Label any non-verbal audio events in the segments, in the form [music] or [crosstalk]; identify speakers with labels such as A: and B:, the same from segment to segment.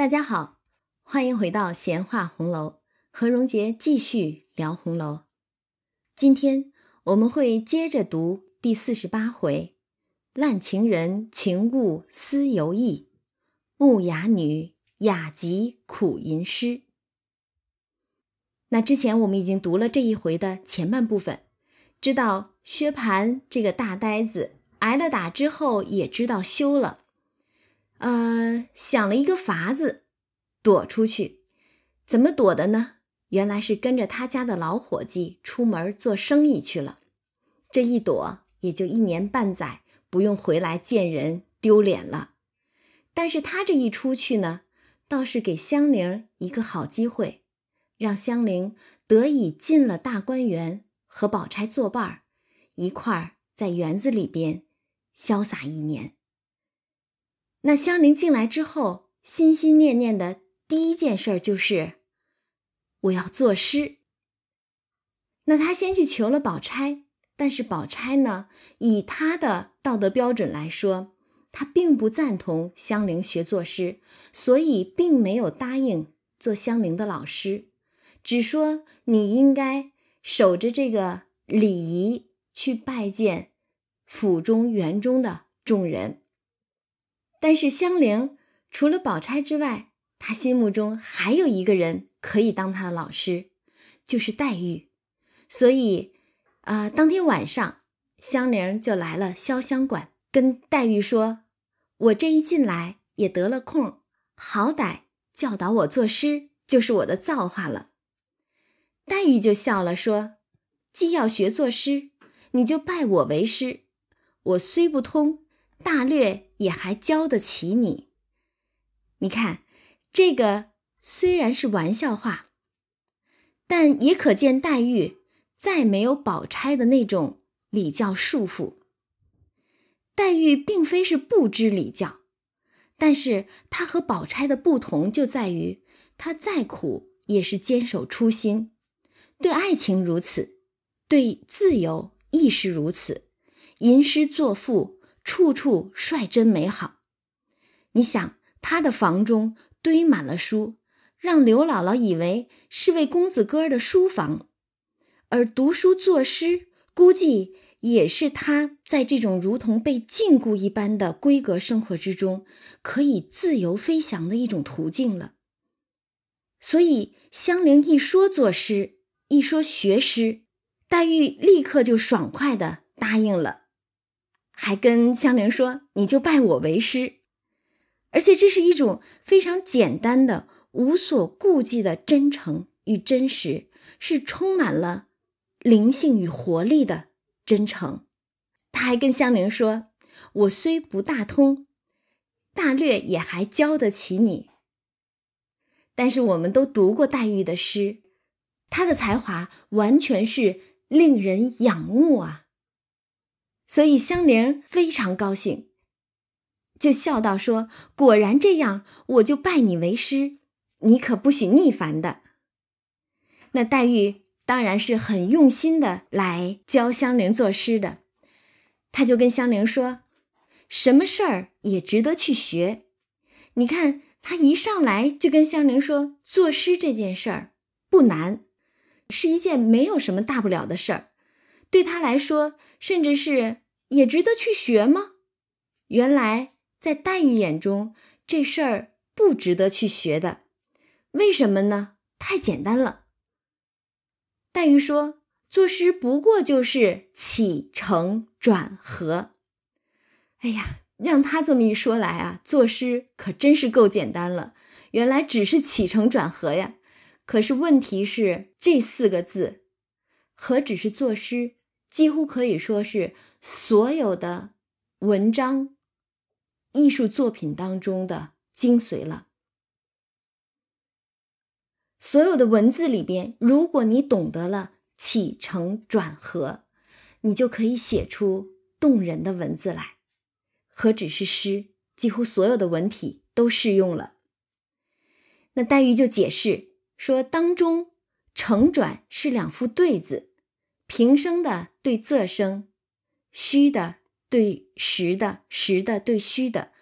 A: 大家好，欢迎回到闲话红楼，和荣杰继续聊红楼。今天我们会接着读第四十八回：滥情人情故思犹意，木雅女雅集苦吟诗。那之前我们已经读了这一回的前半部分，知道薛蟠这个大呆子挨了打之后，也知道羞了。呃，想了一个法子，躲出去。怎么躲的呢？原来是跟着他家的老伙计出门做生意去了。这一躲也就一年半载，不用回来见人，丢脸了。但是他这一出去呢，倒是给香菱一个好机会，让香菱得以进了大观园，和宝钗作伴儿，一块儿在园子里边潇洒一年。那香菱进来之后，心心念念的第一件事就是我要作诗。那他先去求了宝钗，但是宝钗呢，以她的道德标准来说，她并不赞同香菱学作诗，所以并没有答应做香菱的老师，只说你应该守着这个礼仪去拜见府中园中的众人。但是香菱除了宝钗之外，她心目中还有一个人可以当她的老师，就是黛玉。所以，啊，当天晚上，香菱就来了潇湘馆，跟黛玉说：“我这一进来也得了空，好歹教导我作诗，就是我的造化了。”黛玉就笑了，说：“既要学作诗，你就拜我为师。我虽不通。”大略也还教得起你。你看，这个虽然是玩笑话，但也可见黛玉再没有宝钗的那种礼教束缚。黛玉并非是不知礼教，但是她和宝钗的不同就在于，她再苦也是坚守初心，对爱情如此，对自由亦是如此，吟诗作赋。处处率真美好，你想他的房中堆满了书，让刘姥姥以为是为公子哥儿的书房，而读书作诗，估计也是他在这种如同被禁锢一般的闺阁生活之中，可以自由飞翔的一种途径了。所以香菱一说作诗，一说学诗，黛玉立刻就爽快的答应了。还跟香菱说：“你就拜我为师。”而且这是一种非常简单的、无所顾忌的真诚与真实，是充满了灵性与活力的真诚。他还跟香菱说：“我虽不大通，大略也还教得起你。但是我们都读过黛玉的诗，她的才华完全是令人仰慕啊。”所以香菱非常高兴，就笑道：“说果然这样，我就拜你为师，你可不许逆反的。”那黛玉当然是很用心的来教香菱作诗的，他就跟香菱说：“什么事儿也值得去学。你看他一上来就跟香菱说，作诗这件事儿不难，是一件没有什么大不了的事儿。”对他来说，甚至是也值得去学吗？原来在黛玉眼中，这事儿不值得去学的。为什么呢？太简单了。黛玉说：“作诗不过就是起承转合。”哎呀，让他这么一说来啊，作诗可真是够简单了。原来只是起承转合呀。可是问题是，这四个字，何止是作诗？几乎可以说是所有的文章、艺术作品当中的精髓了。所有的文字里边，如果你懂得了起承转合，你就可以写出动人的文字来。何止是诗，几乎所有的文体都适用了。那黛玉就解释说，当中承转是两副对子。平声的对仄声，虚的对实的，实的对虚的，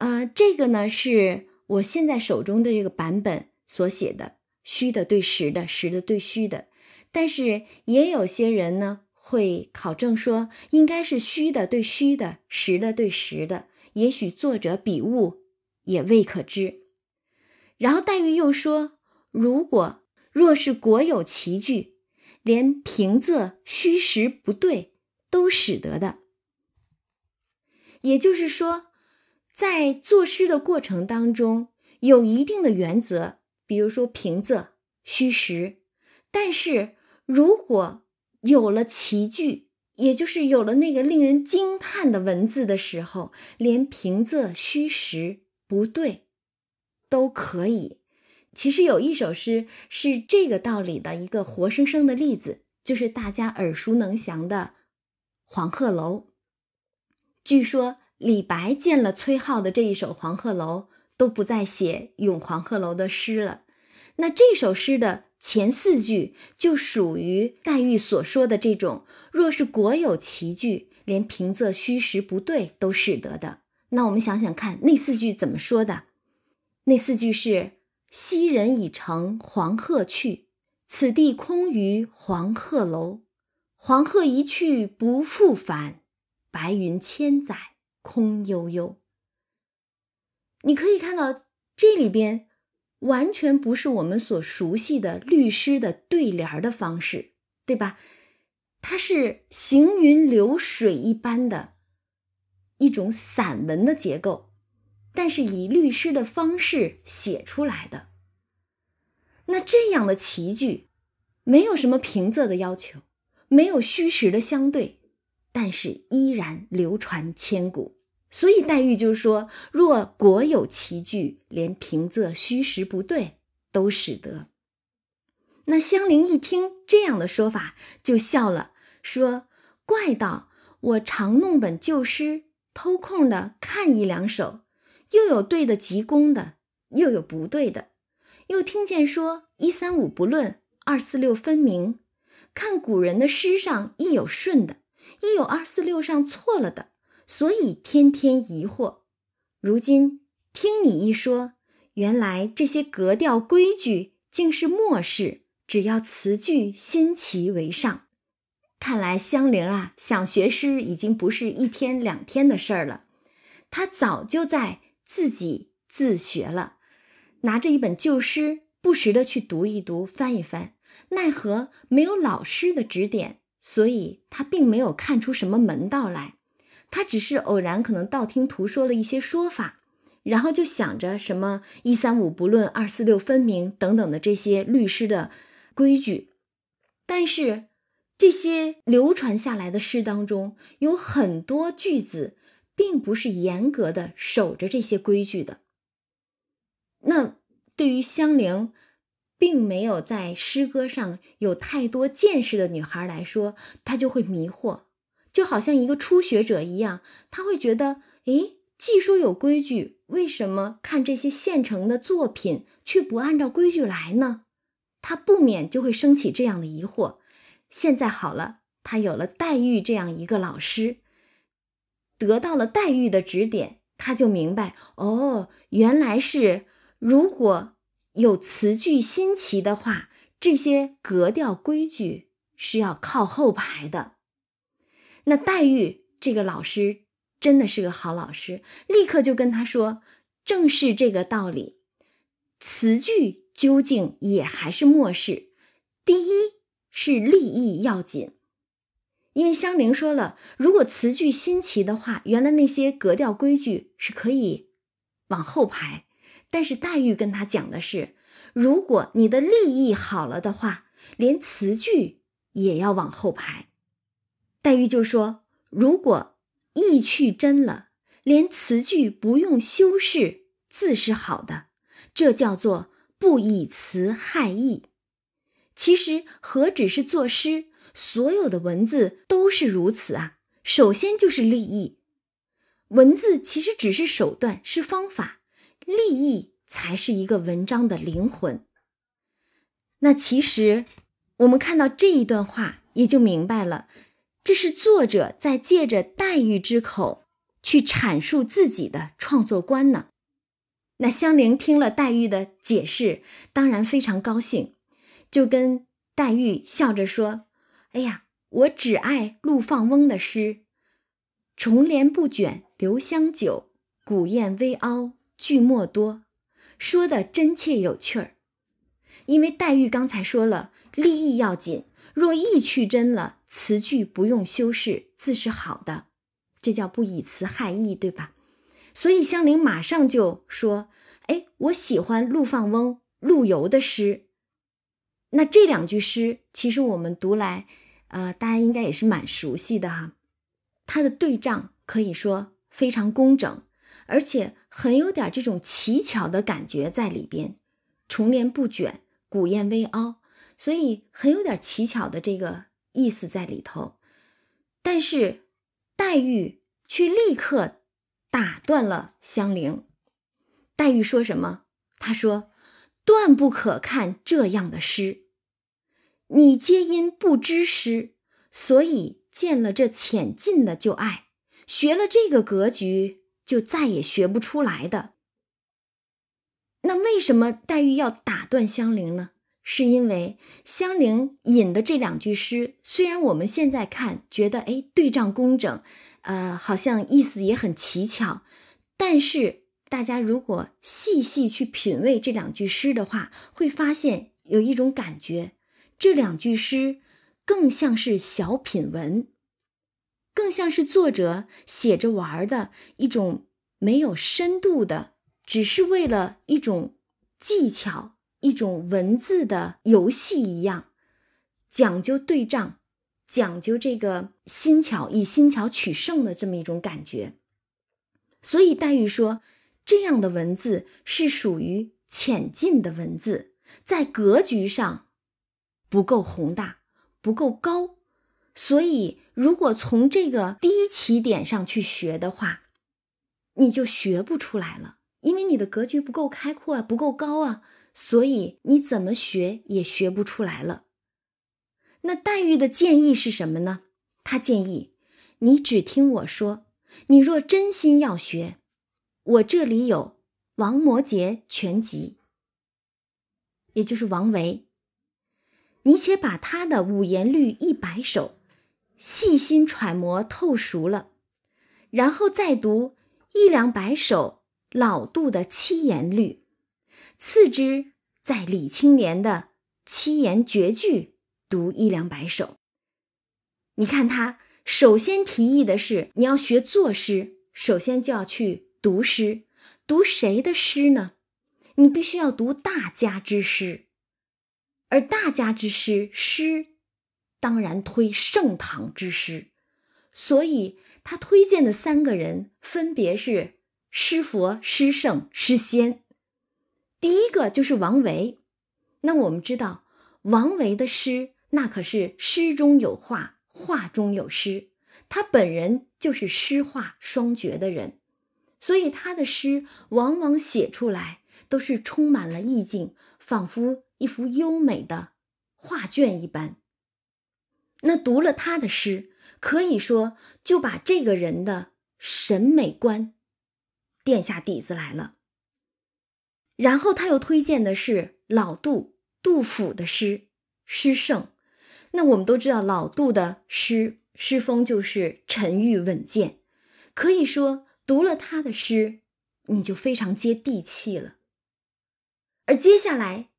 A: 呃，这个呢是我现在手中的这个版本所写的虚的对实的，实的对虚的。但是也有些人呢会考证说，应该是虚的对虚的，实的对实的。也许作者笔误也未可知。然后黛玉又说，如果若是果有奇句，连平仄虚实不对都使得的。也就是说，在作诗的过程当中，有一定的原则，比如说平仄虚实，但是。如果有了奇句，也就是有了那个令人惊叹的文字的时候，连平仄虚实不对都可以。其实有一首诗是这个道理的一个活生生的例子，就是大家耳熟能详的《黄鹤楼》。据说李白见了崔颢的这一首《黄鹤楼》，都不再写《咏黄鹤楼》的诗了。那这首诗的。前四句就属于黛玉所说的这种，若是果有奇句，连平仄虚实不对都使得的。那我们想想看，那四句怎么说的？那四句是：昔人已乘黄鹤去，此地空余黄鹤楼。黄鹤一去不复返，白云千载空悠悠。你可以看到这里边。完全不是我们所熟悉的律诗的对联的方式，对吧？它是行云流水一般的一种散文的结构，但是以律师的方式写出来的。那这样的奇句，没有什么平仄的要求，没有虚实的相对，但是依然流传千古。所以黛玉就说：“若果有奇句，连平仄虚实不对都使得。”那香菱一听这样的说法，就笑了，说：“怪道我常弄本旧诗，偷空的看一两首，又有对的极工的，又有不对的，又听见说一三五不论，二四六分明。看古人的诗上亦有顺的，亦有二四六上错了的。”所以天天疑惑，如今听你一说，原来这些格调规矩竟是末事，只要词句新奇为上。看来香菱啊，想学诗已经不是一天两天的事儿了，她早就在自己自学了，拿着一本旧诗，不时的去读一读、翻一翻。奈何没有老师的指点，所以他并没有看出什么门道来。他只是偶然可能道听途说了一些说法，然后就想着什么一三五不论，二四六分明等等的这些律师的规矩，但是这些流传下来的诗当中，有很多句子并不是严格的守着这些规矩的。那对于香菱，并没有在诗歌上有太多见识的女孩来说，她就会迷惑。就好像一个初学者一样，她会觉得，诶，既说有规矩，为什么看这些现成的作品却不按照规矩来呢？他不免就会升起这样的疑惑。现在好了，他有了黛玉这样一个老师，得到了黛玉的指点，他就明白，哦，原来是如果有词句新奇的话，这些格调规矩是要靠后排的。那黛玉这个老师真的是个好老师，立刻就跟他说：“正是这个道理，词句究竟也还是末事，第一是立意要紧。因为香菱说了，如果词句新奇的话，原来那些格调规矩是可以往后排。但是黛玉跟他讲的是，如果你的立意好了的话，连词句也要往后排。”黛玉就说：“如果意趣真了，连词句不用修饰，字是好的。这叫做不以词害意。其实何止是作诗，所有的文字都是如此啊。首先就是立意，文字其实只是手段，是方法，立意才是一个文章的灵魂。那其实我们看到这一段话，也就明白了。”这是作者在借着黛玉之口去阐述自己的创作观呢。那香菱听了黛玉的解释，当然非常高兴，就跟黛玉笑着说：“哎呀，我只爱陆放翁的诗，‘重帘不卷留香久，古砚微凹句墨多’，说的真切有趣儿。因为黛玉刚才说了，立意要紧，若意去真了，词句不用修饰，自是好的，这叫不以词害意，对吧？”所以香菱马上就说：“哎，我喜欢陆放翁、陆游的诗。那这两句诗，其实我们读来，呃，大家应该也是蛮熟悉的哈。它的对仗可以说非常工整，而且很有点这种奇巧的感觉在里边。重帘不卷，古砚微凹，所以很有点奇巧的这个意思在里头。但是黛玉却立刻。”打断了香菱，黛玉说什么？她说：“断不可看这样的诗。你皆因不知诗，所以见了这浅近的就爱，学了这个格局就再也学不出来的。那为什么黛玉要打断香菱呢？是因为香菱引的这两句诗，虽然我们现在看觉得哎对仗工整。”呃，好像意思也很奇巧，但是大家如果细细去品味这两句诗的话，会发现有一种感觉，这两句诗更像是小品文，更像是作者写着玩的一种没有深度的，只是为了一种技巧、一种文字的游戏一样，讲究对仗。讲究这个新巧，以新巧取胜的这么一种感觉，所以黛玉说，这样的文字是属于浅近的文字，在格局上不够宏大，不够高，所以如果从这个低起点上去学的话，你就学不出来了，因为你的格局不够开阔啊，不够高啊，所以你怎么学也学不出来了。那黛玉的建议是什么呢？她建议你只听我说，你若真心要学，我这里有《王摩诘全集》，也就是王维，你且把他的五言律一百首细心揣摩透熟了，然后再读一两百首老杜的七言律，次之在李青莲的七言绝句。读一两百首，你看他首先提议的是，你要学作诗，首先就要去读诗。读谁的诗呢？你必须要读大家之诗，而大家之诗，诗当然推盛唐之诗。所以他推荐的三个人分别是诗佛、诗圣、诗仙。第一个就是王维。那我们知道，王维的诗。那可是诗中有画，画中有诗，他本人就是诗画双绝的人，所以他的诗往往写出来都是充满了意境，仿佛一幅优美的画卷一般。那读了他的诗，可以说就把这个人的审美观垫下底子来了。然后他又推荐的是老杜杜甫的诗，诗圣。那我们都知道，老杜的诗诗风就是沉郁稳健，可以说读了他的诗，你就非常接地气了。而接下来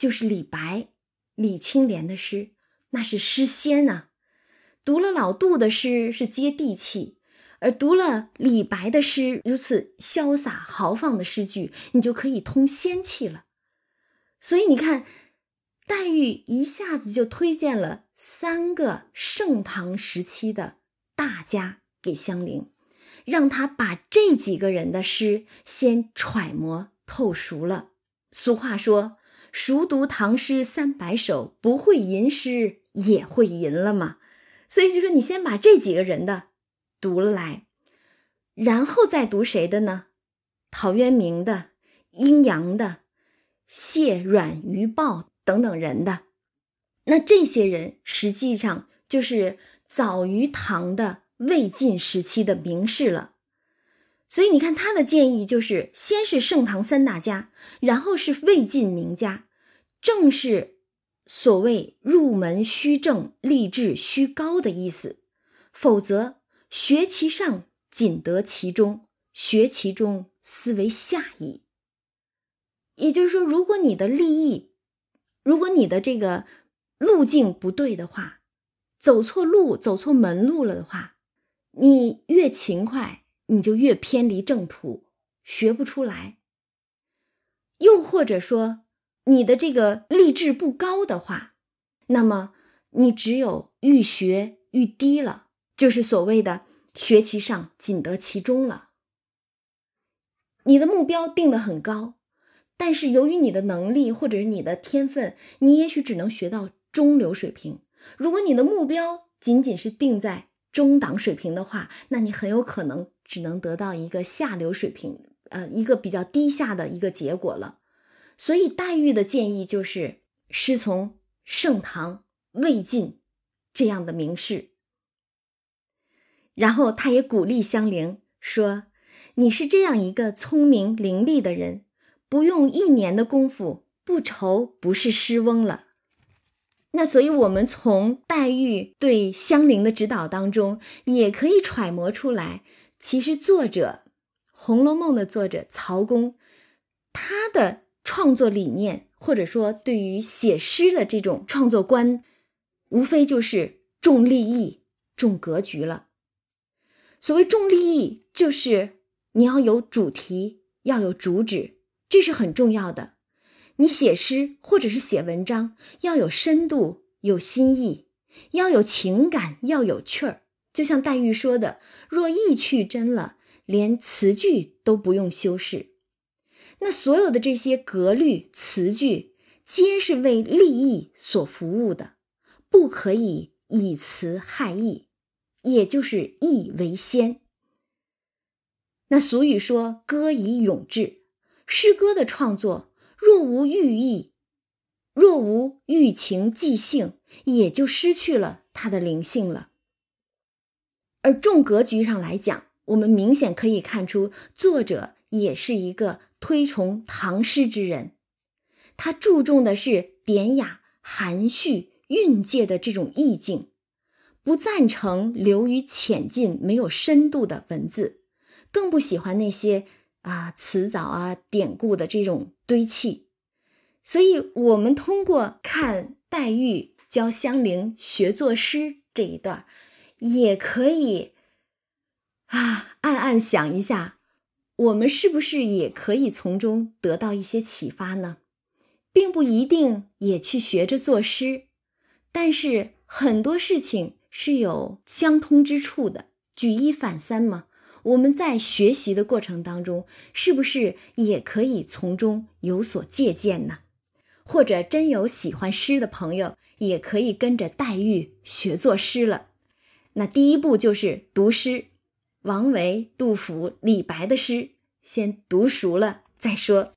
A: 就是李白、李青莲的诗，那是诗仙呐。读了老杜的诗是接地气，而读了李白的诗，如此潇洒豪放的诗句，你就可以通仙气了。所以你看。黛玉一下子就推荐了三个盛唐时期的大家给香菱，让他把这几个人的诗先揣摩透熟了。俗话说：“熟读唐诗三百首，不会吟诗也会吟了嘛。”所以就说你先把这几个人的读了来，然后再读谁的呢？陶渊明的、阴阳的、谢阮于豹。等等人的，那这些人实际上就是早于唐的魏晋时期的名士了。所以你看他的建议就是：先是盛唐三大家，然后是魏晋名家，正是所谓入门须正，立志须高的意思。否则，学其上，仅得其中；学其中，斯为下矣。也就是说，如果你的立意，如果你的这个路径不对的话，走错路、走错门路了的话，你越勤快。你就越偏离正途，学不出来。又或者说，你的这个励志不高的话，那么你只有愈学愈低了，就是所谓的学其上，仅得其中了。你的目标定的很高，但是由于你的能力或者是你的天分，你也许只能学到中流水平。如果你的目标仅仅是定在中档水平的话，那你很有可能。只能得到一个下流水平，呃，一个比较低下的一个结果了。所以黛玉的建议就是师从盛唐、魏晋这样的名士。然后他也鼓励香菱说：“你是这样一个聪明伶俐的人，不用一年的功夫，不愁不是诗翁了。”那所以，我们从黛玉对香菱的指导当中，也可以揣摩出来。其实，作者《红楼梦》的作者曹公，他的创作理念，或者说对于写诗的这种创作观，无非就是重立意、重格局了。所谓重立意，就是你要有主题，要有主旨，这是很重要的。你写诗或者是写文章，要有深度、有新意，要有情感，要有趣儿。就像黛玉说的：“若意去真了，连词句都不用修饰。那所有的这些格律词句，皆是为立意所服务的，不可以以词害意，也就是意为先。那俗语说：‘歌以咏志’，诗歌的创作若无寓意，若无寓情即兴，也就失去了它的灵性了。”而重格局上来讲，我们明显可以看出，作者也是一个推崇唐诗之人，他注重的是典雅、含蓄、韵界的这种意境，不赞成流于浅近、没有深度的文字，更不喜欢那些啊词藻啊典故的这种堆砌。所以，我们通过看黛玉教香菱学作诗这一段。也可以啊，暗暗想一下，我们是不是也可以从中得到一些启发呢？并不一定也去学着作诗，但是很多事情是有相通之处的，举一反三嘛。我们在学习的过程当中，是不是也可以从中有所借鉴呢？或者真有喜欢诗的朋友，也可以跟着黛玉学作诗了。那第一步就是读诗，王维、杜甫、李白的诗，先读熟了再说。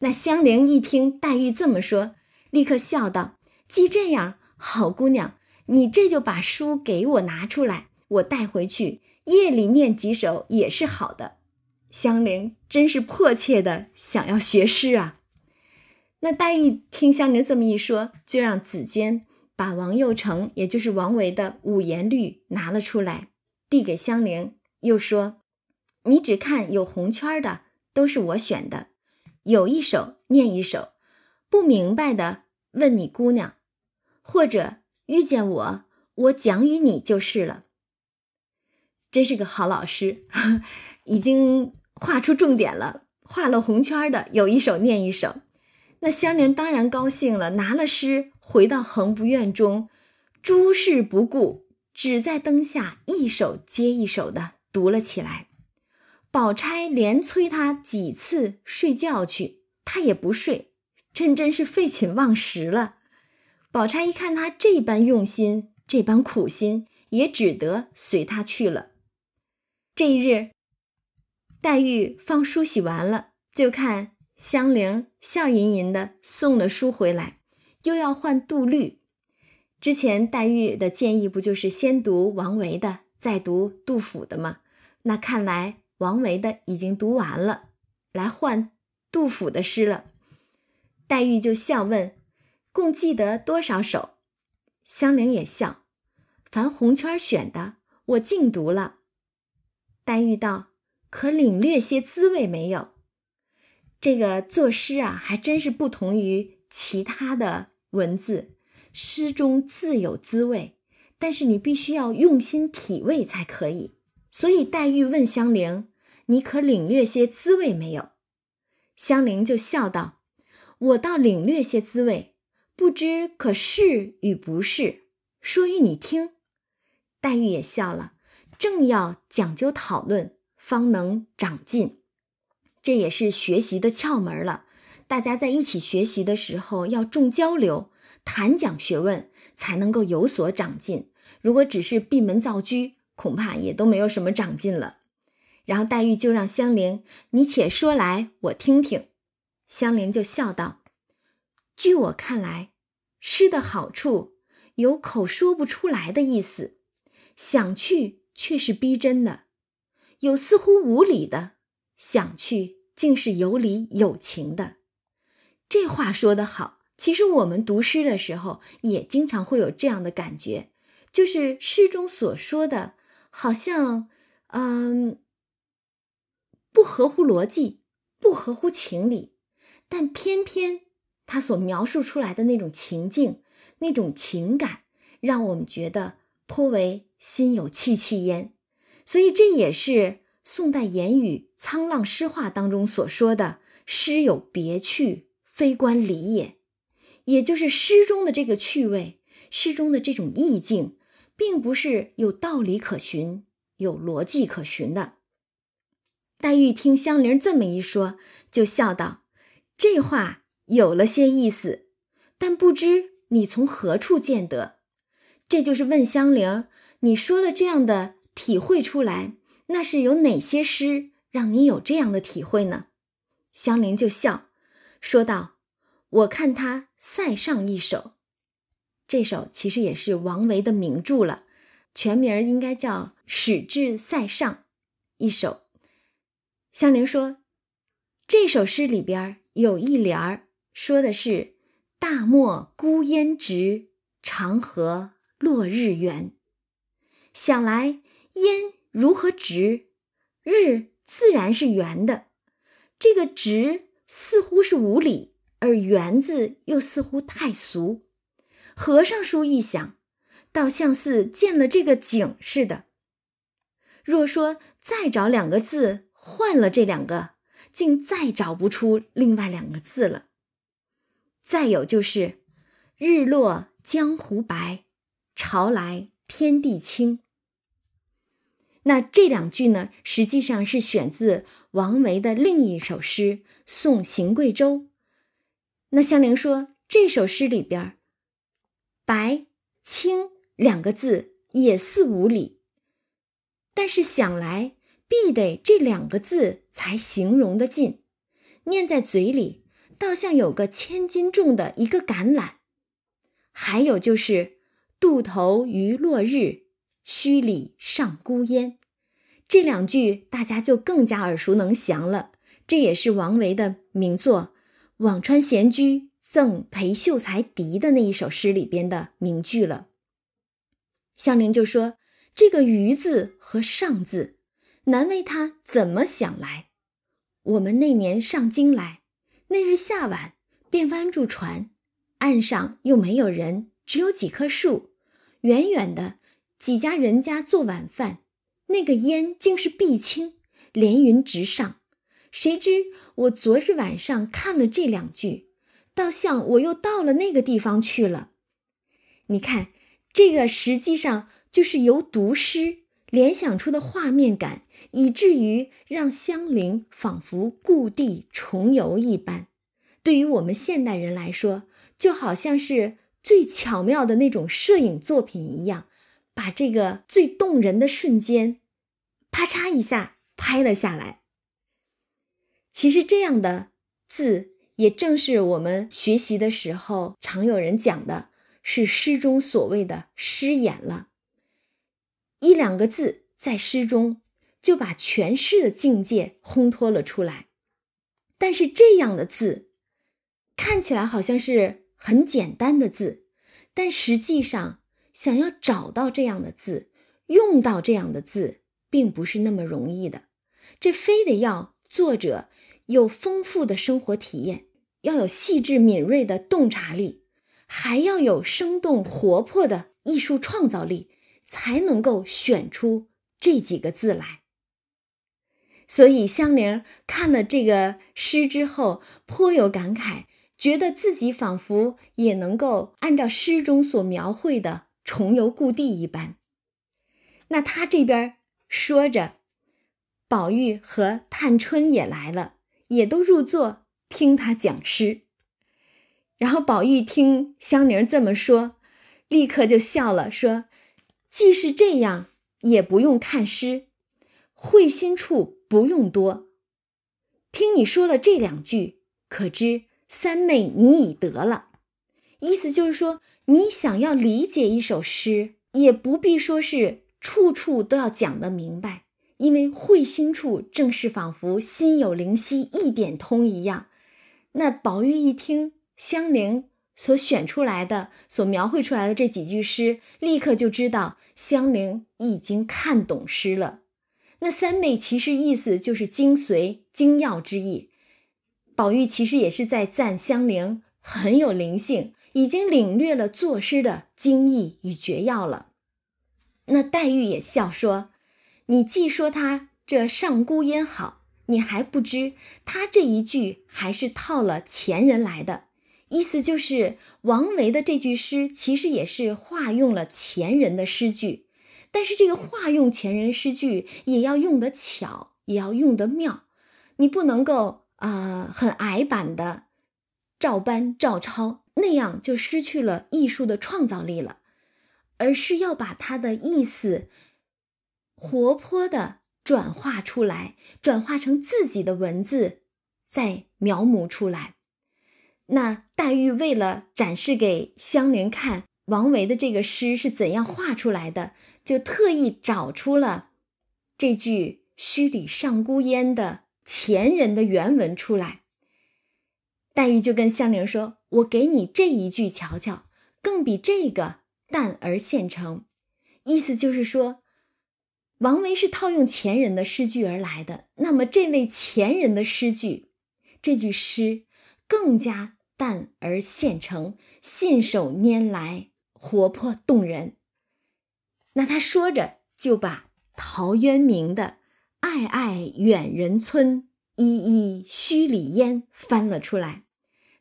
A: 那香菱一听黛玉这么说，立刻笑道：“既这样，好姑娘，你这就把书给我拿出来，我带回去，夜里念几首也是好的。”香菱真是迫切的想要学诗啊。那黛玉听香菱这么一说，就让紫鹃。把王佑成，也就是王维的五言律拿了出来，递给香菱，又说：“你只看有红圈的，都是我选的，有一首念一首，不明白的问你姑娘，或者遇见我，我讲与你就是了。”真是个好老师，[laughs] 已经画出重点了，画了红圈的，有一首念一首。那香菱当然高兴了，拿了诗回到恒福院中，诸事不顾，只在灯下一首接一首的读了起来。宝钗连催他几次睡觉去，他也不睡，真真是废寝忘食了。宝钗一看他这般用心，这般苦心，也只得随他去了。这一日，黛玉放梳洗完了，就看。香菱笑吟吟的送了书回来，又要换杜律。之前黛玉的建议不就是先读王维的，再读杜甫的吗？那看来王维的已经读完了，来换杜甫的诗了。黛玉就笑问：“共记得多少首？”香菱也笑：“凡红圈选的，我尽读了。”黛玉道：“可领略些滋味没有？”这个作诗啊，还真是不同于其他的文字，诗中自有滋味，但是你必须要用心体味才可以。所以黛玉问香菱：“你可领略些滋味没有？”香菱就笑道：“我倒领略些滋味，不知可是与不是，说与你听。”黛玉也笑了，正要讲究讨论，方能长进。这也是学习的窍门了。大家在一起学习的时候，要重交流，谈讲学问，才能够有所长进。如果只是闭门造车，恐怕也都没有什么长进了。然后黛玉就让香菱：“你且说来，我听听。”香菱就笑道：“据我看来，诗的好处有口说不出来的意思，想去却是逼真的；有似乎无理的，想去。”竟是有理有情的，这话说得好。其实我们读诗的时候，也经常会有这样的感觉，就是诗中所说的，好像，嗯，不合乎逻辑，不合乎情理，但偏偏他所描述出来的那种情境、那种情感，让我们觉得颇为心有戚戚焉。所以这也是。宋代言语《沧浪诗话》当中所说的“诗有别趣，非关理也”，也就是诗中的这个趣味，诗中的这种意境，并不是有道理可循、有逻辑可循的。黛玉听香菱这么一说，就笑道：“这话有了些意思，但不知你从何处见得？”这就是问香菱：“你说了这样的体会出来？”那是有哪些诗让你有这样的体会呢？香菱就笑说道：“我看他《塞上》一首，这首其实也是王维的名著了，全名应该叫《使至塞上》一首。”香菱说：“这首诗里边有一联儿，说的是‘大漠孤烟直，长河落日圆’，想来烟。”如何直？日自然是圆的，这个直似乎是无理，而圆字又似乎太俗。和尚书一想，倒像似见了这个景似的。若说再找两个字换了这两个，竟再找不出另外两个字了。再有就是“日落江湖白，潮来天地清”。那这两句呢，实际上是选自王维的另一首诗《送邢贵州》。那香菱说，这首诗里边“白”“青”两个字也似无理，但是想来必得这两个字才形容得尽，念在嘴里，倒像有个千斤重的一个橄榄。还有就是“渡头余落日，墟里上孤烟”。这两句大家就更加耳熟能详了，这也是王维的名作《辋川闲居赠裴秀才笛》的那一首诗里边的名句了。香菱就说：“这个‘余’字和‘上’字，难为他怎么想来。我们那年上京来，那日下晚，便弯住船，岸上又没有人，只有几棵树，远远的几家人家做晚饭。”那个烟竟是碧青，连云直上。谁知我昨日晚上看了这两句，倒像我又到了那个地方去了。你看，这个实际上就是由读诗联想出的画面感，以至于让香菱仿佛故地重游一般。对于我们现代人来说，就好像是最巧妙的那种摄影作品一样。把这个最动人的瞬间，啪嚓一下拍了下来。其实这样的字，也正是我们学习的时候常有人讲的，是诗中所谓的诗眼了。一两个字在诗中，就把全诗的境界烘托了出来。但是这样的字，看起来好像是很简单的字，但实际上想要找到这样的字，用到这样的字，并不是那么容易的。这非得要作者有丰富的生活体验，要有细致敏锐的洞察力，还要有生动活泼的艺术创造力，才能够选出这几个字来。所以香菱看了这个诗之后，颇有感慨，觉得自己仿佛也能够按照诗中所描绘的重游故地一般。那他这边说着，宝玉和探春也来了，也都入座听他讲诗。然后宝玉听香菱这么说，立刻就笑了，说：“既是这样，也不用看诗。”会心处不用多，听你说了这两句，可知三妹你已得了。意思就是说，你想要理解一首诗，也不必说是处处都要讲得明白，因为会心处正是仿佛心有灵犀一点通一样。那宝玉一听香菱所选出来的、所描绘出来的这几句诗，立刻就知道香菱已经看懂诗了。那三昧其实意思就是精髓、精要之意。宝玉其实也是在赞香菱很有灵性，已经领略了作诗的精义与绝要了。那黛玉也笑说：“你既说他这上孤烟好，你还不知他这一句还是套了前人来的，意思就是王维的这句诗其实也是化用了前人的诗句。”但是这个化用前人诗句也要用得巧，也要用得妙，你不能够啊很矮板的照搬照抄，那样就失去了艺术的创造力了，而是要把它的意思活泼的转化出来，转化成自己的文字，再描摹出来。那黛玉为了展示给湘莲看。王维的这个诗是怎样画出来的？就特意找出了这句“墟里上孤烟”的前人的原文出来。黛玉就跟香菱说：“我给你这一句瞧瞧，更比这个淡而现成。”意思就是说，王维是套用前人的诗句而来的。那么，这位前人的诗句，这句诗更加淡而现成，信手拈来。活泼动人，那他说着就把陶渊明的“爱爱远人村，依依墟里烟”翻了出来。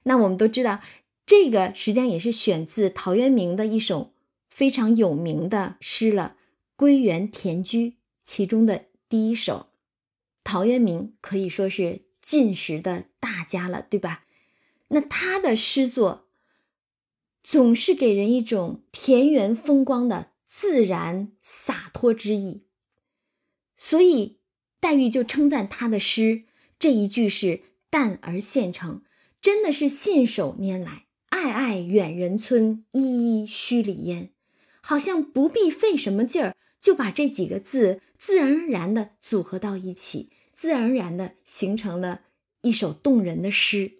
A: 那我们都知道，这个实际上也是选自陶渊明的一首非常有名的诗了，《归园田居》其中的第一首。陶渊明可以说是晋时的大家了，对吧？那他的诗作。总是给人一种田园风光的自然洒脱之意，所以黛玉就称赞他的诗这一句是淡而现成，真的是信手拈来。爱爱远人村，依依墟里烟，好像不必费什么劲儿，就把这几个字自然而然的组合到一起，自然而然的形成了一首动人的诗。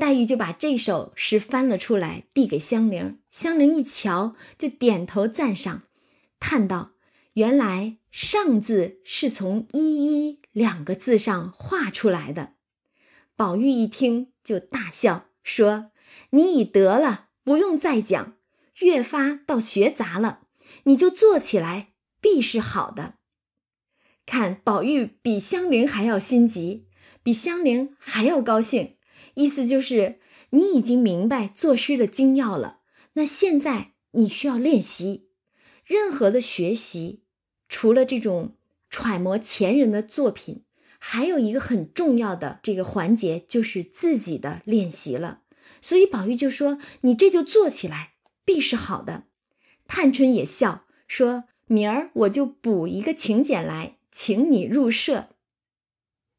A: 黛玉就把这首诗翻了出来，递给香菱。香菱一瞧，就点头赞赏，叹道：“原来‘上’字是从‘依依’两个字上画出来的。”宝玉一听，就大笑说：“你已得了，不用再讲，越发倒学杂了。你就做起来，必是好的。”看宝玉比香菱还要心急，比香菱还要高兴。意思就是，你已经明白作诗的精要了。那现在你需要练习。任何的学习，除了这种揣摩前人的作品，还有一个很重要的这个环节，就是自己的练习了。所以宝玉就说：“你这就做起来，必是好的。”探春也笑说：“明儿我就补一个请柬来，请你入社。”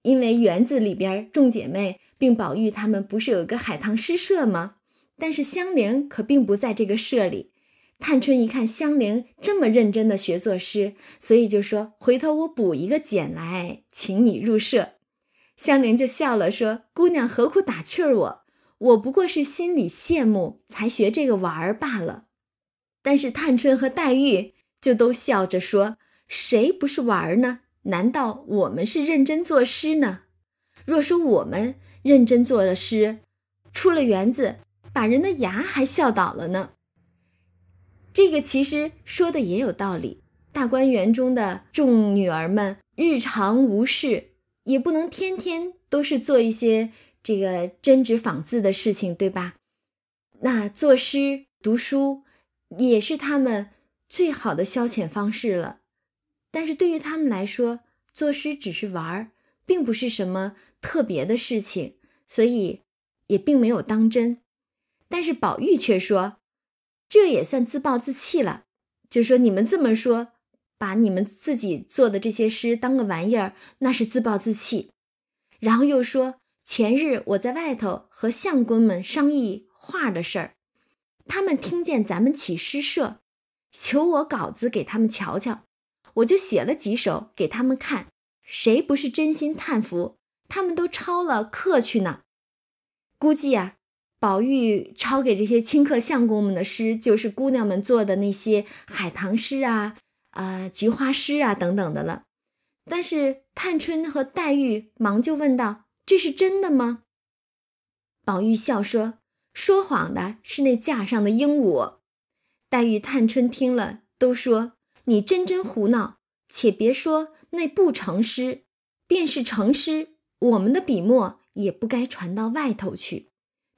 A: 因为园子里边众姐妹并宝玉他们不是有个海棠诗社吗？但是香菱可并不在这个社里。探春一看香菱这么认真的学作诗，所以就说：“回头我补一个简来，请你入社。”香菱就笑了，说：“姑娘何苦打趣儿我？我不过是心里羡慕，才学这个玩儿罢了。”但是探春和黛玉就都笑着说：“谁不是玩儿呢？难道我们是认真作诗呢？若说我们认真做了诗，出了园子，把人的牙还笑倒了呢。”这个其实说的也有道理。大观园中的众女儿们，日常无事。也不能天天都是做一些这个针纸仿字的事情，对吧？那作诗读书也是他们最好的消遣方式了。但是对于他们来说，作诗只是玩，并不是什么特别的事情，所以也并没有当真。但是宝玉却说，这也算自暴自弃了，就说你们这么说。把你们自己做的这些诗当个玩意儿，那是自暴自弃。然后又说，前日我在外头和相公们商议画的事儿，他们听见咱们起诗社，求我稿子给他们瞧瞧，我就写了几首给他们看。谁不是真心叹服？他们都抄了课去呢。估计啊，宝玉抄给这些亲客相公们的诗，就是姑娘们做的那些海棠诗啊。啊，菊花诗啊，等等的了。但是探春和黛玉忙就问道：“这是真的吗？”宝玉笑说：“说谎的是那架上的鹦鹉。”黛玉、探春听了都说：“你真真胡闹！且别说那不成诗，便是成诗，我们的笔墨也不该传到外头去。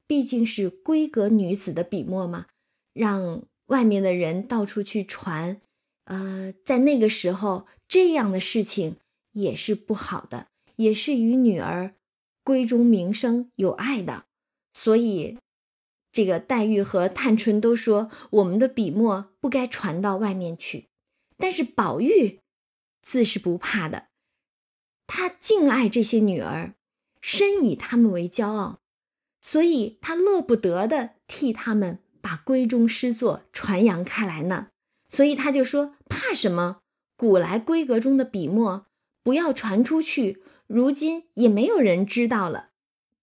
A: 毕竟是闺阁女子的笔墨嘛，让外面的人到处去传。”呃，在那个时候，这样的事情也是不好的，也是与女儿闺中名声有碍的。所以，这个黛玉和探春都说，我们的笔墨不该传到外面去。但是宝玉自是不怕的，他敬爱这些女儿，深以她们为骄傲，所以他乐不得的替他们把闺中诗作传扬开来呢。所以他就说：“怕什么？古来闺阁中的笔墨不要传出去，如今也没有人知道了。”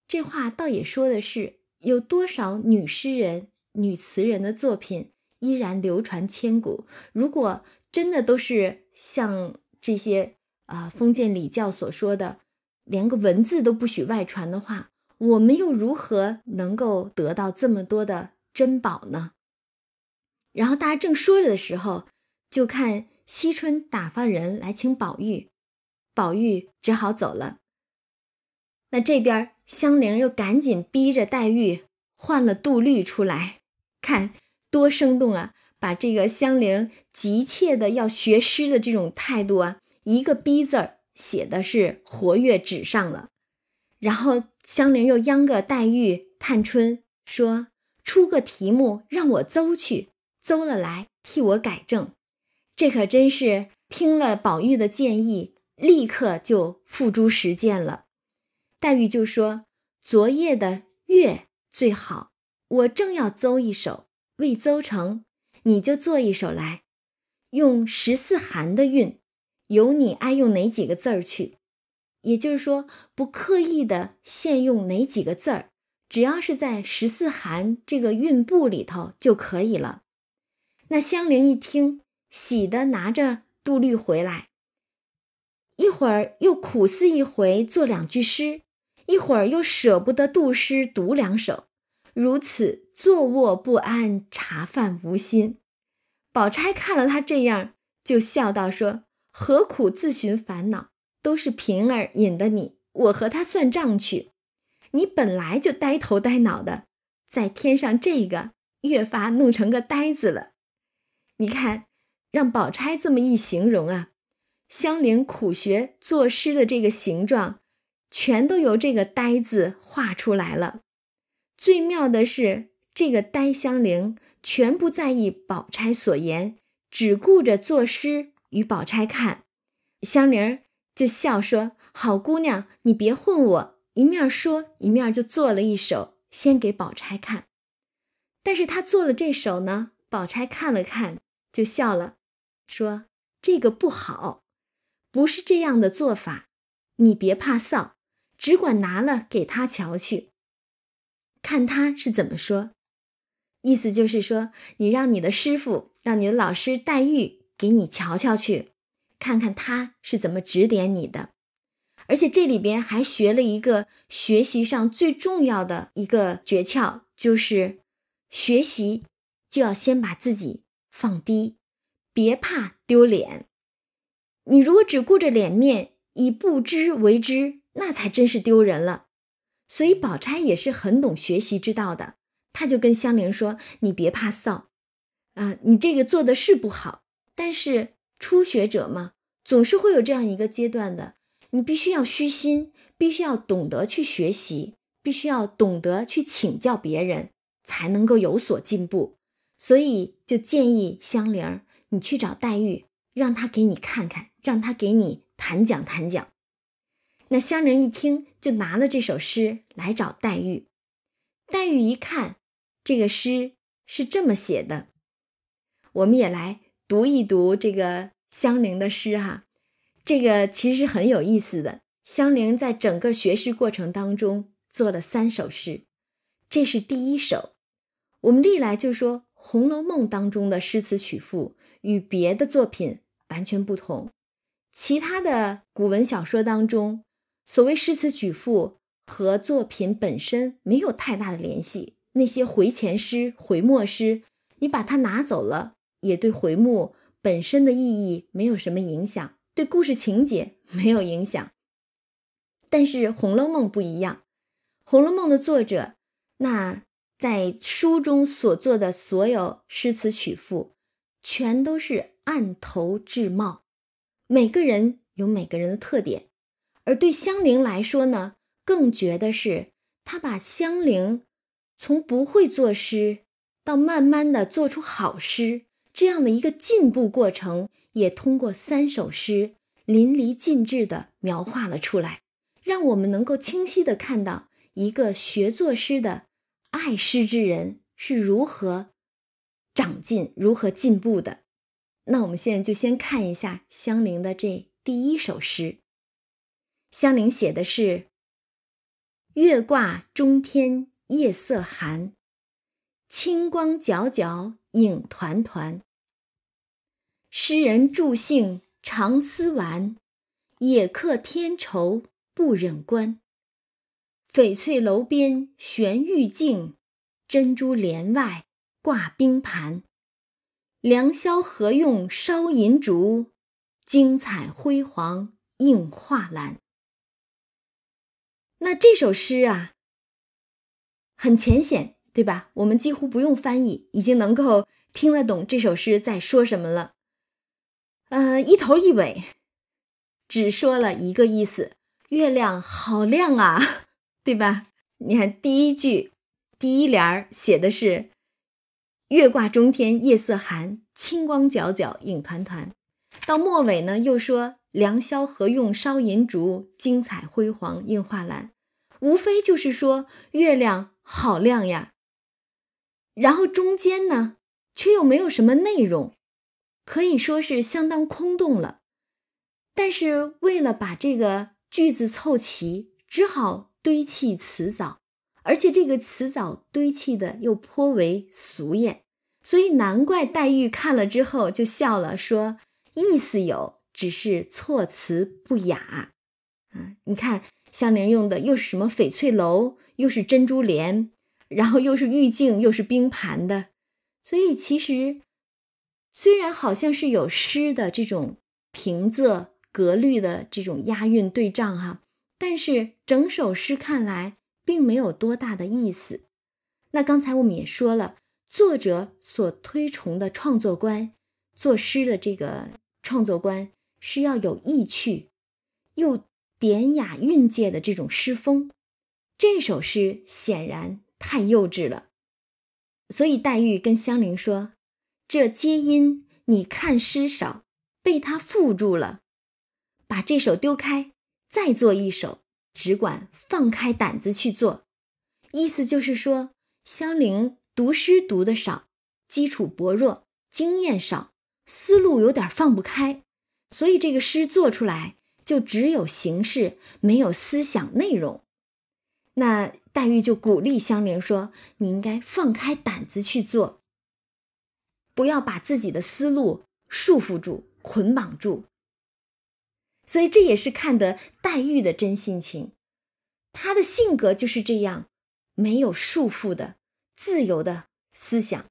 A: 这话倒也说的是，有多少女诗人、女词人的作品依然流传千古。如果真的都是像这些啊封建礼教所说的，连个文字都不许外传的话，我们又如何能够得到这么多的珍宝呢？然后大家正说着的时候，就看惜春打发人来请宝玉，宝玉只好走了。那这边香菱又赶紧逼着黛玉换了杜律出来，看多生动啊！把这个香菱急切的要学诗的这种态度啊，一个“逼”字儿写的是活跃纸上了。然后香菱又央个黛玉、探春说：“出个题目让我邹去。”邹了来替我改正，这可真是听了宝玉的建议，立刻就付诸实践了。黛玉就说：“昨夜的月最好，我正要邹一首，未邹成，你就做一首来，用十四寒的韵，由你爱用哪几个字儿去。也就是说，不刻意的限用哪几个字儿，只要是在十四寒这个韵部里头就可以了。”那香菱一听，喜的拿着杜律回来，一会儿又苦思一回，做两句诗；一会儿又舍不得杜诗，读两首，如此坐卧不安，茶饭无心。宝钗看了他这样，就笑道：“说何苦自寻烦恼？都是平儿引的你，我和他算账去。你本来就呆头呆脑的，再添上这个，越发弄成个呆子了。”你看，让宝钗这么一形容啊，香菱苦学作诗的这个形状，全都由这个“呆”字画出来了。最妙的是，这个呆香菱全不在意宝钗所言，只顾着作诗与宝钗看。香菱就笑说：“好姑娘，你别混我。”一面说，一面就做了一首，先给宝钗看。但是他做了这首呢。宝钗看了看，就笑了，说：“这个不好，不是这样的做法。你别怕臊，只管拿了给他瞧去，看他是怎么说。意思就是说，你让你的师傅，让你的老师黛玉给你瞧瞧去，看看他是怎么指点你的。而且这里边还学了一个学习上最重要的一个诀窍，就是学习。”就要先把自己放低，别怕丢脸。你如果只顾着脸面，以不知为知，那才真是丢人了。所以宝钗也是很懂学习之道的，她就跟香菱说：“你别怕臊，啊，你这个做的是不好，但是初学者嘛，总是会有这样一个阶段的。你必须要虚心，必须要懂得去学习，必须要懂得去请教别人，才能够有所进步。”所以就建议香菱，你去找黛玉，让她给你看看，让她给你谈讲谈讲。那香菱一听，就拿了这首诗来找黛玉。黛玉一看，这个诗是这么写的，我们也来读一读这个香菱的诗哈。这个其实很有意思的。香菱在整个学诗过程当中做了三首诗，这是第一首。我们历来就说。《红楼梦》当中的诗词曲赋与别的作品完全不同。其他的古文小说当中，所谓诗词曲赋和作品本身没有太大的联系。那些回前诗、回末诗，你把它拿走了，也对回目本身的意义没有什么影响，对故事情节没有影响。但是《红楼梦》不一样，《红楼梦》的作者那。在书中所做的所有诗词曲赋，全都是按头制貌，每个人有每个人的特点。而对香菱来说呢，更觉得是她把香菱从不会作诗到慢慢的做出好诗这样的一个进步过程，也通过三首诗淋漓尽致的描画了出来，让我们能够清晰的看到一个学作诗的。爱诗之人是如何长进、如何进步的？那我们现在就先看一下香菱的这第一首诗。香菱写的是“月挂中天夜色寒，清光皎皎影团团。诗人助兴常思玩，野客添愁不忍观。”翡翠楼边悬玉镜，珍珠帘外挂冰盘。良宵何用烧银烛？精彩辉煌映画栏。那这首诗啊，很浅显，对吧？我们几乎不用翻译，已经能够听得懂这首诗在说什么了。呃，一头一尾，只说了一个意思：月亮好亮啊。[laughs] 对吧？你看第一句，第一联儿写的是“月挂中天夜色寒，清光皎皎影团团”，到末尾呢又说“良宵何用烧银烛，精彩辉煌映画栏”，无非就是说月亮好亮呀。然后中间呢，却又没有什么内容，可以说是相当空洞了。但是为了把这个句子凑齐，只好。堆砌词藻，而且这个词藻堆砌的又颇为俗艳，所以难怪黛玉看了之后就笑了，说意思有，只是措辞不雅。啊，你看香菱用的又是什么翡翠楼，又是珍珠帘，然后又是玉镜，又是冰盘的，所以其实虽然好像是有诗的这种平仄格律的这种押韵对仗哈。但是整首诗看来并没有多大的意思。那刚才我们也说了，作者所推崇的创作观，作诗的这个创作观是要有意趣，又典雅韵界的这种诗风。这首诗显然太幼稚了，所以黛玉跟香菱说：“这皆因你看诗少，被他缚住了，把这首丢开。”再做一首，只管放开胆子去做。意思就是说，香菱读诗读的少，基础薄弱，经验少，思路有点放不开，所以这个诗做出来就只有形式，没有思想内容。那黛玉就鼓励香菱说：“你应该放开胆子去做，不要把自己的思路束缚住、捆绑住。”所以这也是看得黛玉的真性情，她的性格就是这样，没有束缚的、自由的思想。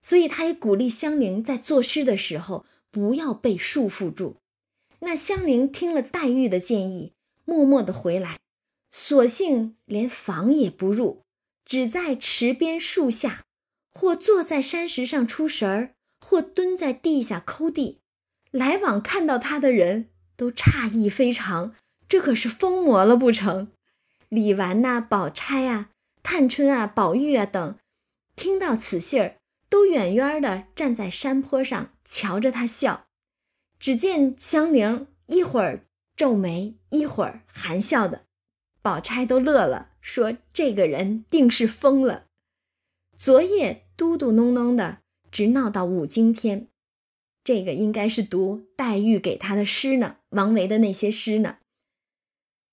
A: 所以她也鼓励香菱在作诗的时候不要被束缚住。那香菱听了黛玉的建议，默默的回来。索性连房也不入，只在池边树下，或坐在山石上出神儿，或蹲在地下抠地。来往看到他的人都诧异非常，这可是疯魔了不成？李纨呐、宝钗啊、探春啊、宝玉啊等，听到此信儿，都远远的站在山坡上瞧着他笑。只见香菱一会儿皱眉，一会儿含笑的。宝钗都乐了，说：“这个人定是疯了。”昨夜嘟嘟哝哝的，直闹到五更天。这个应该是读黛玉给他的诗呢，王维的那些诗呢。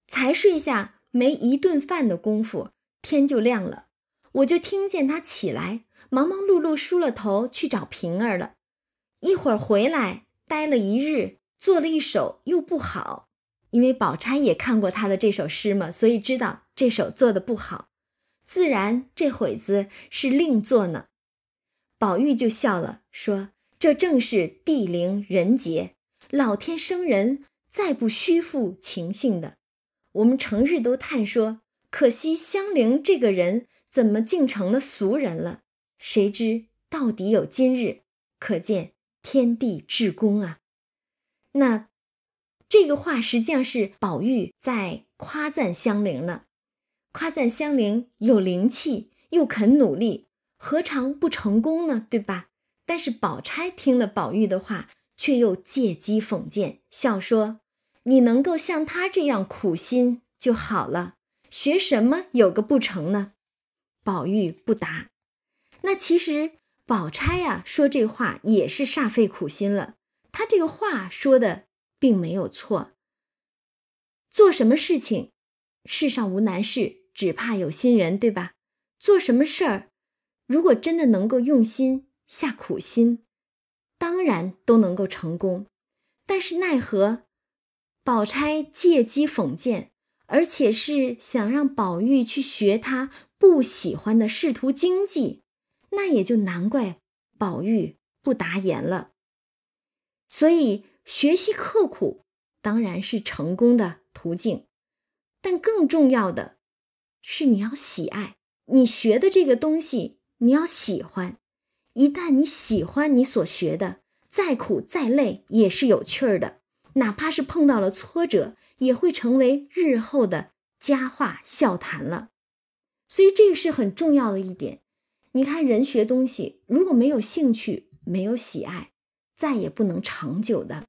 A: 才睡下没一顿饭的功夫，天就亮了。我就听见他起来，忙忙碌碌梳了头去找平儿了。一会儿回来，待了一日，做了一首又不好。因为宝钗也看过他的这首诗嘛，所以知道这首做的不好，自然这会子是另做呢。宝玉就笑了，说：“这正是地灵人杰，老天生人，再不虚负情性的。我们成日都叹说，可惜香菱这个人怎么竟成了俗人了？谁知到底有今日，可见天地至公啊！那。”这个话实际上是宝玉在夸赞香菱呢，夸赞香菱有灵气又肯努力，何尝不成功呢？对吧？但是宝钗听了宝玉的话，却又借机讽谏，笑说：“你能够像他这样苦心就好了，学什么有个不成呢？”宝玉不答。那其实宝钗呀说这话也是煞费苦心了，他这个话说的。并没有错。做什么事情，世上无难事，只怕有心人，对吧？做什么事儿，如果真的能够用心下苦心，当然都能够成功。但是奈何，宝钗借机讽谏，而且是想让宝玉去学他不喜欢的仕途经济，那也就难怪宝玉不答言了。所以。学习刻苦当然是成功的途径，但更重要的是你要喜爱你学的这个东西，你要喜欢。一旦你喜欢你所学的，再苦再累也是有趣儿的，哪怕是碰到了挫折，也会成为日后的佳话笑谈了。所以这个是很重要的一点。你看，人学东西如果没有兴趣、没有喜爱，再也不能长久的。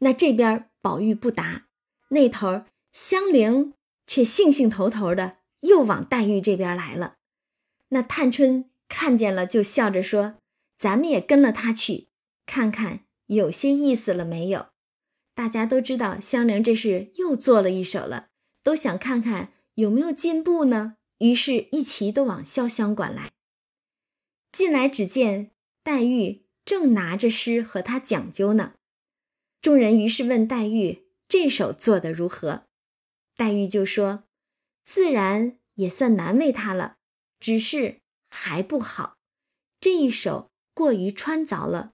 A: 那这边宝玉不答，那头香菱却兴兴头头的又往黛玉这边来了。那探春看见了，就笑着说：“咱们也跟了他去，看看有些意思了没有？”大家都知道香菱这是又做了一手了，都想看看有没有进步呢。于是，一齐都往潇湘馆来。进来，只见黛玉正拿着诗和他讲究呢。众人于是问黛玉：“这首做得如何？”黛玉就说：“自然也算难为他了，只是还不好。这一首过于穿凿了，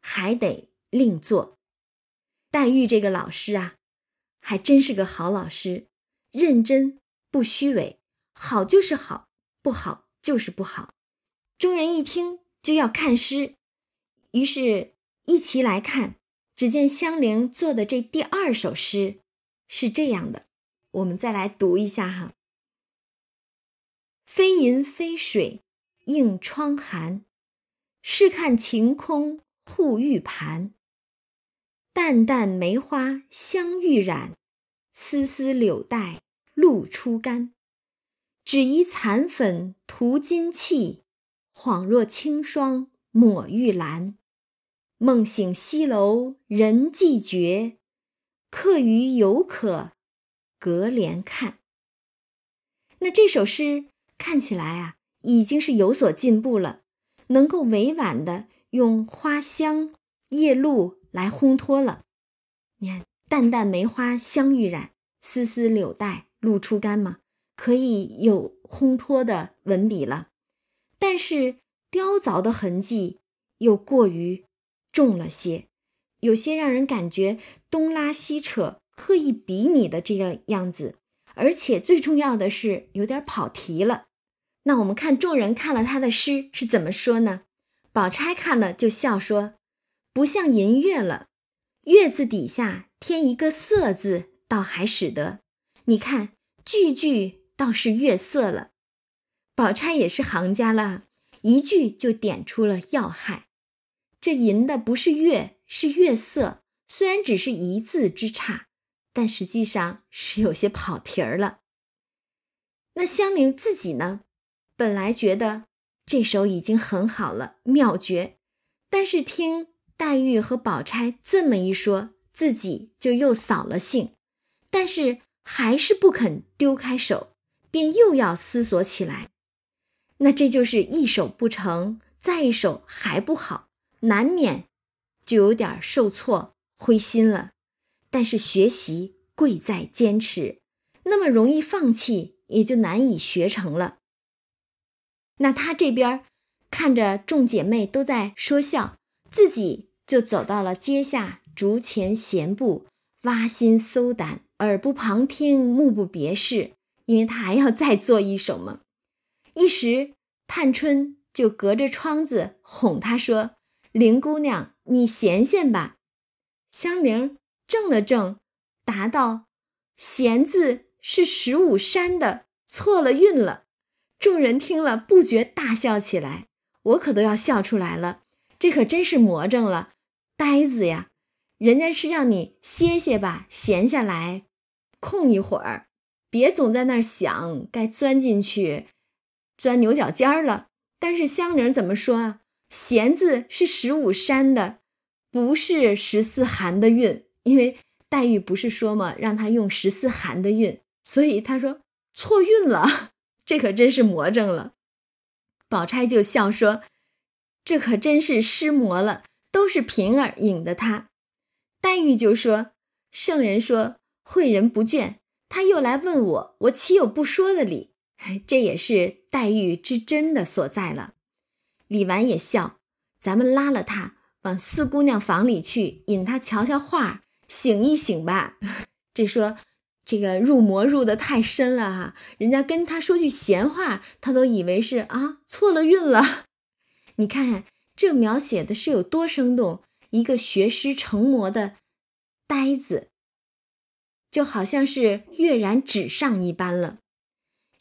A: 还得另做。”黛玉这个老师啊，还真是个好老师，认真不虚伪，好就是好，不好就是不好。众人一听就要看诗，于是一齐来看。只见香菱做的这第二首诗是这样的，我们再来读一下哈。飞银飞水映窗寒，试看晴空护玉盘。淡淡梅花香欲染，丝丝柳带露初干。只疑残粉涂金砌，恍若清霜抹玉兰。梦醒西楼人寂绝，客余犹可隔帘看。那这首诗看起来啊，已经是有所进步了，能够委婉的用花香、叶露来烘托了。你看，淡淡梅花香欲染，丝丝柳带露初干嘛，可以有烘托的文笔了。但是雕凿的痕迹又过于重了些，有些让人感觉东拉西扯、刻意比拟的这个样子。而且最重要的是有点跑题了。那我们看众人看了他的诗是怎么说呢？宝钗看了就笑说：“不像银月了，月字底下添一个色字，倒还使得。你看句句倒是月色了。”宝钗也是行家了，一句就点出了要害。这吟的不是月，是月色。虽然只是一字之差。但实际上是有些跑题儿了。那香菱自己呢，本来觉得这首已经很好了，妙绝。但是听黛玉和宝钗这么一说，自己就又扫了兴，但是还是不肯丢开手，便又要思索起来。那这就是一首不成，再一首还不好，难免就有点受挫、灰心了。但是学习贵在坚持，那么容易放弃也就难以学成了。那他这边看着众姐妹都在说笑，自己就走到了阶下，竹前闲步，挖心搜胆，耳不旁听，目不别视，因为他还要再做一首嘛。一时探春就隔着窗子哄他说：“林姑娘，你闲闲吧。”香菱。正了正，答道：“闲字是十五山的，错了韵了。”众人听了不觉大笑起来，我可都要笑出来了。这可真是魔怔了，呆子呀！人家是让你歇歇吧，闲下来，空一会儿，别总在那儿想该钻进去，钻牛角尖儿了。但是香菱怎么说啊？弦字是十五山的，不是十四寒的韵。因为黛玉不是说嘛，让他用十四寒的韵，所以他说错韵了，[laughs] 这可真是魔怔了。宝钗就笑说：“这可真是失魔了，都是平儿引的他。”黛玉就说：“圣人说诲人不倦，他又来问我，我岂有不说的理？[laughs] 这也是黛玉之真的所在了。”李纨也笑：“咱们拉了他往四姑娘房里去，引他瞧瞧画。”醒一醒吧，[laughs] 这说这个入魔入的太深了哈，人家跟他说句闲话，他都以为是啊错了运了。[laughs] 你看这描写的是有多生动，一个学诗成魔的呆子，就好像是跃然纸上一般了。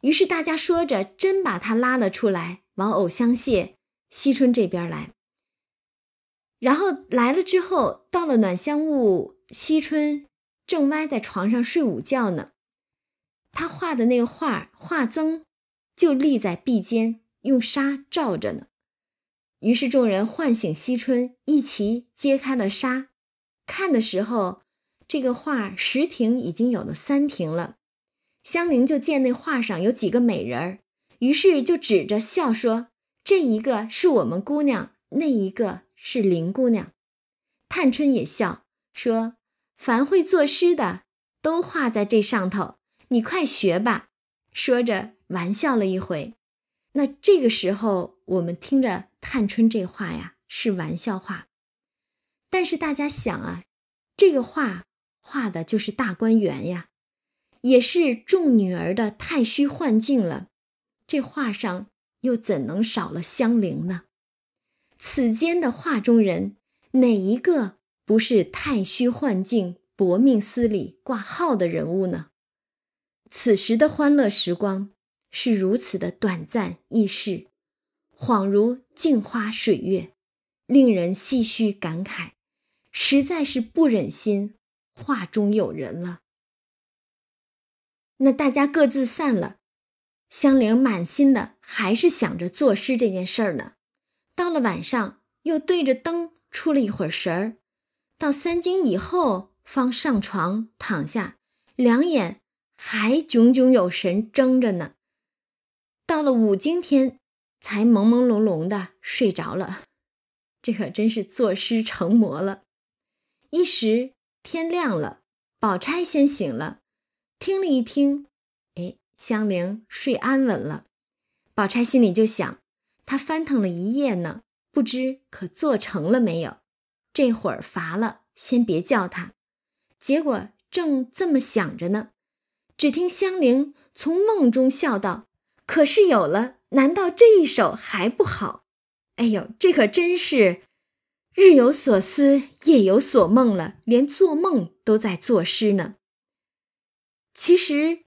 A: 于是大家说着，真把他拉了出来，往藕香榭惜春这边来。然后来了之后，到了暖香坞。惜春正歪在床上睡午觉呢，他画的那个画画曾就立在壁间，用纱罩着呢。于是众人唤醒惜春，一齐揭开了纱，看的时候，这个画十亭已经有了三亭了。香菱就见那画上有几个美人儿，于是就指着笑说：“这一个是我们姑娘，那一个是林姑娘。”探春也笑。说：“凡会作诗的，都画在这上头。你快学吧。”说着玩笑了一回。那这个时候，我们听着探春这话呀，是玩笑话。但是大家想啊，这个画画的就是大观园呀，也是众女儿的太虚幻境了。这画上又怎能少了香菱呢？此间的画中人，哪一个？不是太虚幻境、薄命司里挂号的人物呢？此时的欢乐时光是如此的短暂易逝，恍如镜花水月，令人唏嘘感慨，实在是不忍心画中有人了。那大家各自散了，香菱满心的还是想着作诗这件事儿呢。到了晚上，又对着灯出了一会儿神儿，到三更以后方上床躺下，两眼还炯炯有神睁着呢。到了五更天，才朦朦胧胧的睡着了。[laughs] 这可真是作诗成魔了。一时天亮了，宝钗先醒了，听了一听，香菱睡安稳了。宝钗心里就想，她翻腾了一夜呢，不知可做成了没有。这会儿乏了，先别叫她。结果正这么想着呢，只听香菱从梦中笑道：“可是有了，难道这一首还不好？”哎呦，这可真是日有所思，夜有所梦了，连做梦都在作诗呢。其实，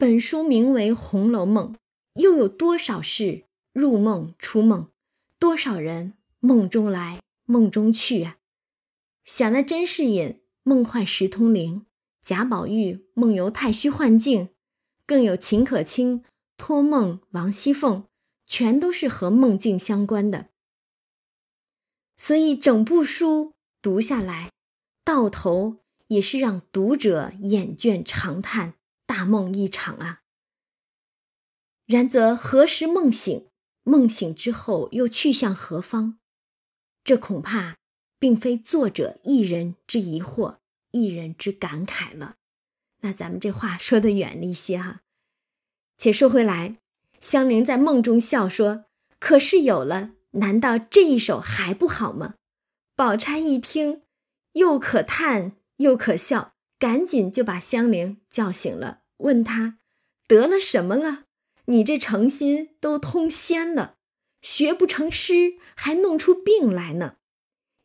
A: 本书名为《红楼梦》，又有多少事入梦出梦，多少人梦中来梦中去啊？想那甄士隐梦幻时通灵，贾宝玉梦游太虚幻境，更有秦可卿托梦王熙凤。全都是和梦境相关的，所以整部书读下来，到头也是让读者眼倦长叹，大梦一场啊。然则何时梦醒？梦醒之后又去向何方？这恐怕并非作者一人之疑惑，一人之感慨了。那咱们这话 [laughs] 说的远了一些哈，且说回来。香菱在梦中笑说：“可是有了，难道这一首还不好吗？”宝钗一听，又可叹又可笑，赶紧就把香菱叫醒了，问他：“得了什么了？你这诚心都通仙了，学不成诗，还弄出病来呢？”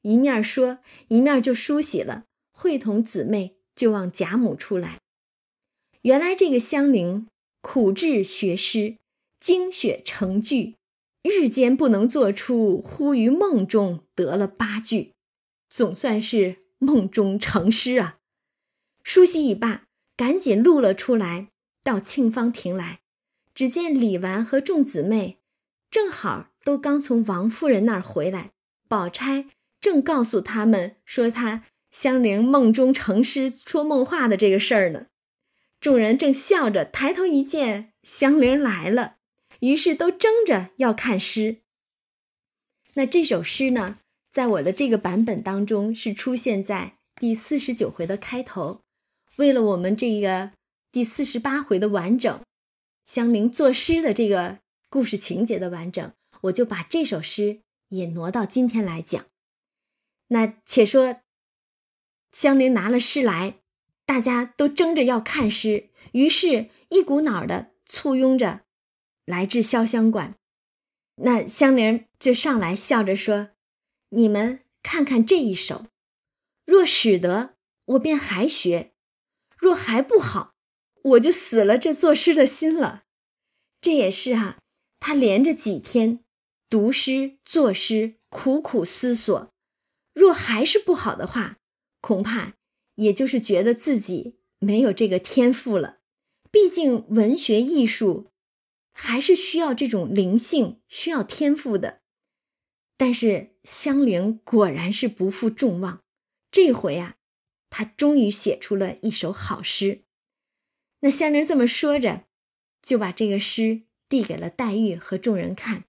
A: 一面说，一面就梳洗了，会同姊妹就往贾母出来。原来这个香菱苦志学诗。精血成句，日间不能做出，忽于梦中得了八句，总算是梦中成诗啊！梳洗已罢，赶紧露了出来，到沁芳亭来。只见李纨和众姊妹正好都刚从王夫人那儿回来，宝钗正告诉他们说她香菱梦中成诗说梦话的这个事儿呢。众人正笑着，抬头一见，香菱来了。于是都争着要看诗。那这首诗呢，在我的这个版本当中是出现在第四十九回的开头。为了我们这个第四十八回的完整，香菱作诗的这个故事情节的完整，我就把这首诗也挪到今天来讲。那且说，香菱拿了诗来，大家都争着要看诗，于是一股脑的簇拥着。来至潇湘馆，那香菱就上来笑着说：“你们看看这一首，若使得，我便还学；若还不好，我就死了这作诗的心了。”这也是哈，他连着几天读诗作诗，苦苦思索。若还是不好的话，恐怕也就是觉得自己没有这个天赋了。毕竟文学艺术。还是需要这种灵性，需要天赋的。但是香菱果然是不负众望，这回啊，他终于写出了一首好诗。那香菱这么说着，就把这个诗递给了黛玉和众人看。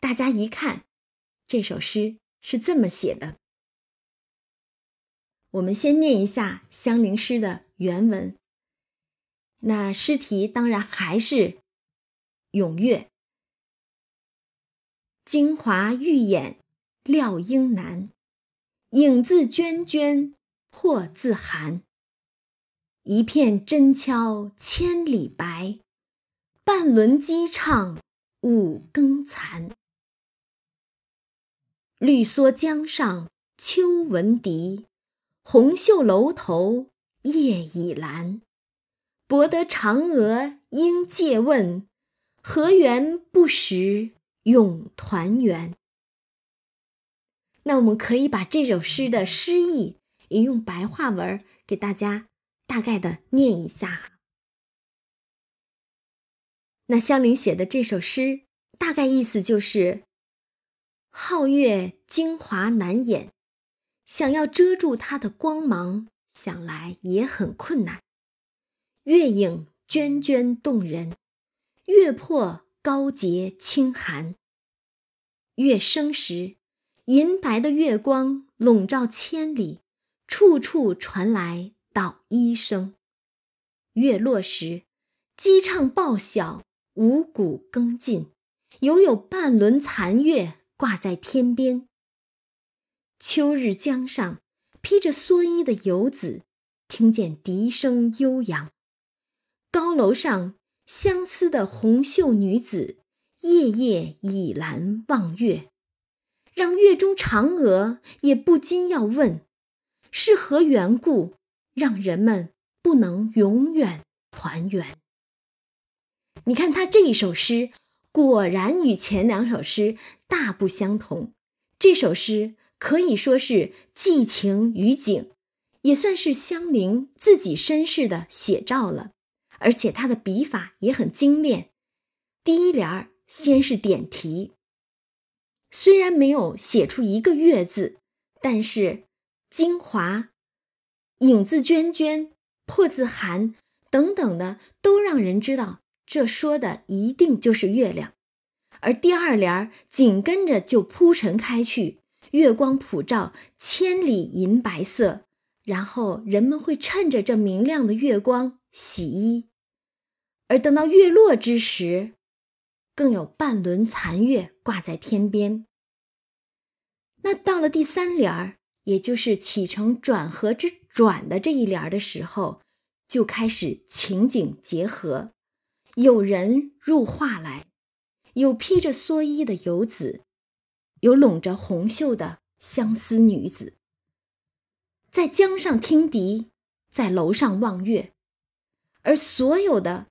A: 大家一看，这首诗是这么写的。我们先念一下香菱诗的原文。那诗题当然还是。踊跃，京华玉眼料应难，影自娟娟破自寒。一片真敲千里白，半轮鸡唱五更残。绿蓑江上秋闻笛，红袖楼头夜已阑。博得嫦娥应借问。何缘不识永团圆？那我们可以把这首诗的诗意也用白话文给大家大概的念一下。那香菱写的这首诗，大概意思就是：皓月精华难掩，想要遮住它的光芒，想来也很困难。月影涓涓动人，月破高洁清寒。月升时，银白的月光笼罩千里，处处传来捣衣声；月落时，鸡唱报晓。五谷更尽，犹有半轮残月挂在天边。秋日江上，披着蓑衣的游子，听见笛声悠扬。高楼上，相思的红袖女子，夜夜倚栏望月，让月中嫦娥也不禁要问：是何缘故，让人们不能永远团圆？你看他这一首诗，果然与前两首诗大不相同。这首诗可以说是寄情于景，也算是香菱自己身世的写照了。而且他的笔法也很精炼。第一联儿先是点题，虽然没有写出一个月字，但是精华、影字娟娟、破字寒等等的，都让人知道。这说的一定就是月亮，而第二联紧跟着就铺陈开去，月光普照，千里银白色，然后人们会趁着这明亮的月光洗衣，而等到月落之时，更有半轮残月挂在天边。那到了第三联儿，也就是起承转合之转的这一联的时候，就开始情景结合。有人入画来，有披着蓑衣的游子，有拢着红袖的相思女子，在江上听笛，在楼上望月，而所有的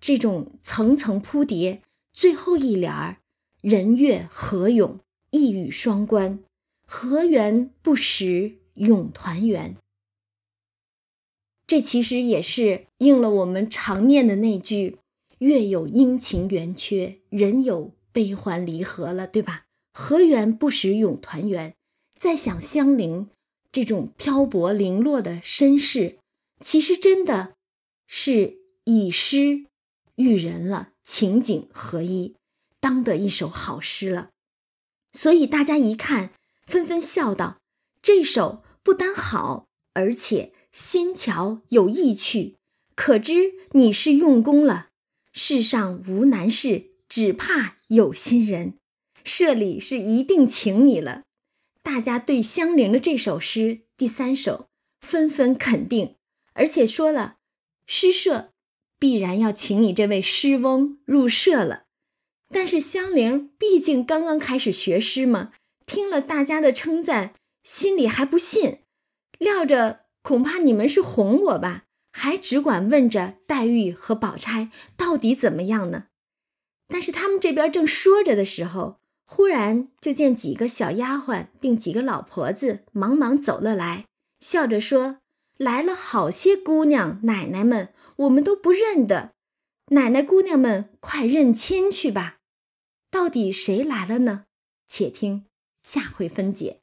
A: 这种层层铺叠，最后一联儿“人月合永”，一语双关，何缘不识，永团圆。这其实也是应了我们常念的那句。月有阴晴圆缺，人有悲欢离合了，对吧？何缘不使永团圆。再想香菱这种漂泊零落的身世，其实真的是以诗喻人了，情景合一，当得一首好诗了。所以大家一看，纷纷笑道：“这首不单好，而且新巧有意趣，可知你是用功了。”世上无难事，只怕有心人。社里是一定请你了。大家对香菱的这首诗第三首纷纷肯定，而且说了，诗社必然要请你这位诗翁入社了。但是香菱毕竟刚刚开始学诗嘛，听了大家的称赞，心里还不信，料着恐怕你们是哄我吧。还只管问着黛玉和宝钗到底怎么样呢？但是他们这边正说着的时候，忽然就见几个小丫鬟并几个老婆子忙忙走了来，笑着说：“来了好些姑娘奶奶们，我们都不认得。奶奶姑娘们，快认亲去吧。到底谁来了呢？且听下回分解。”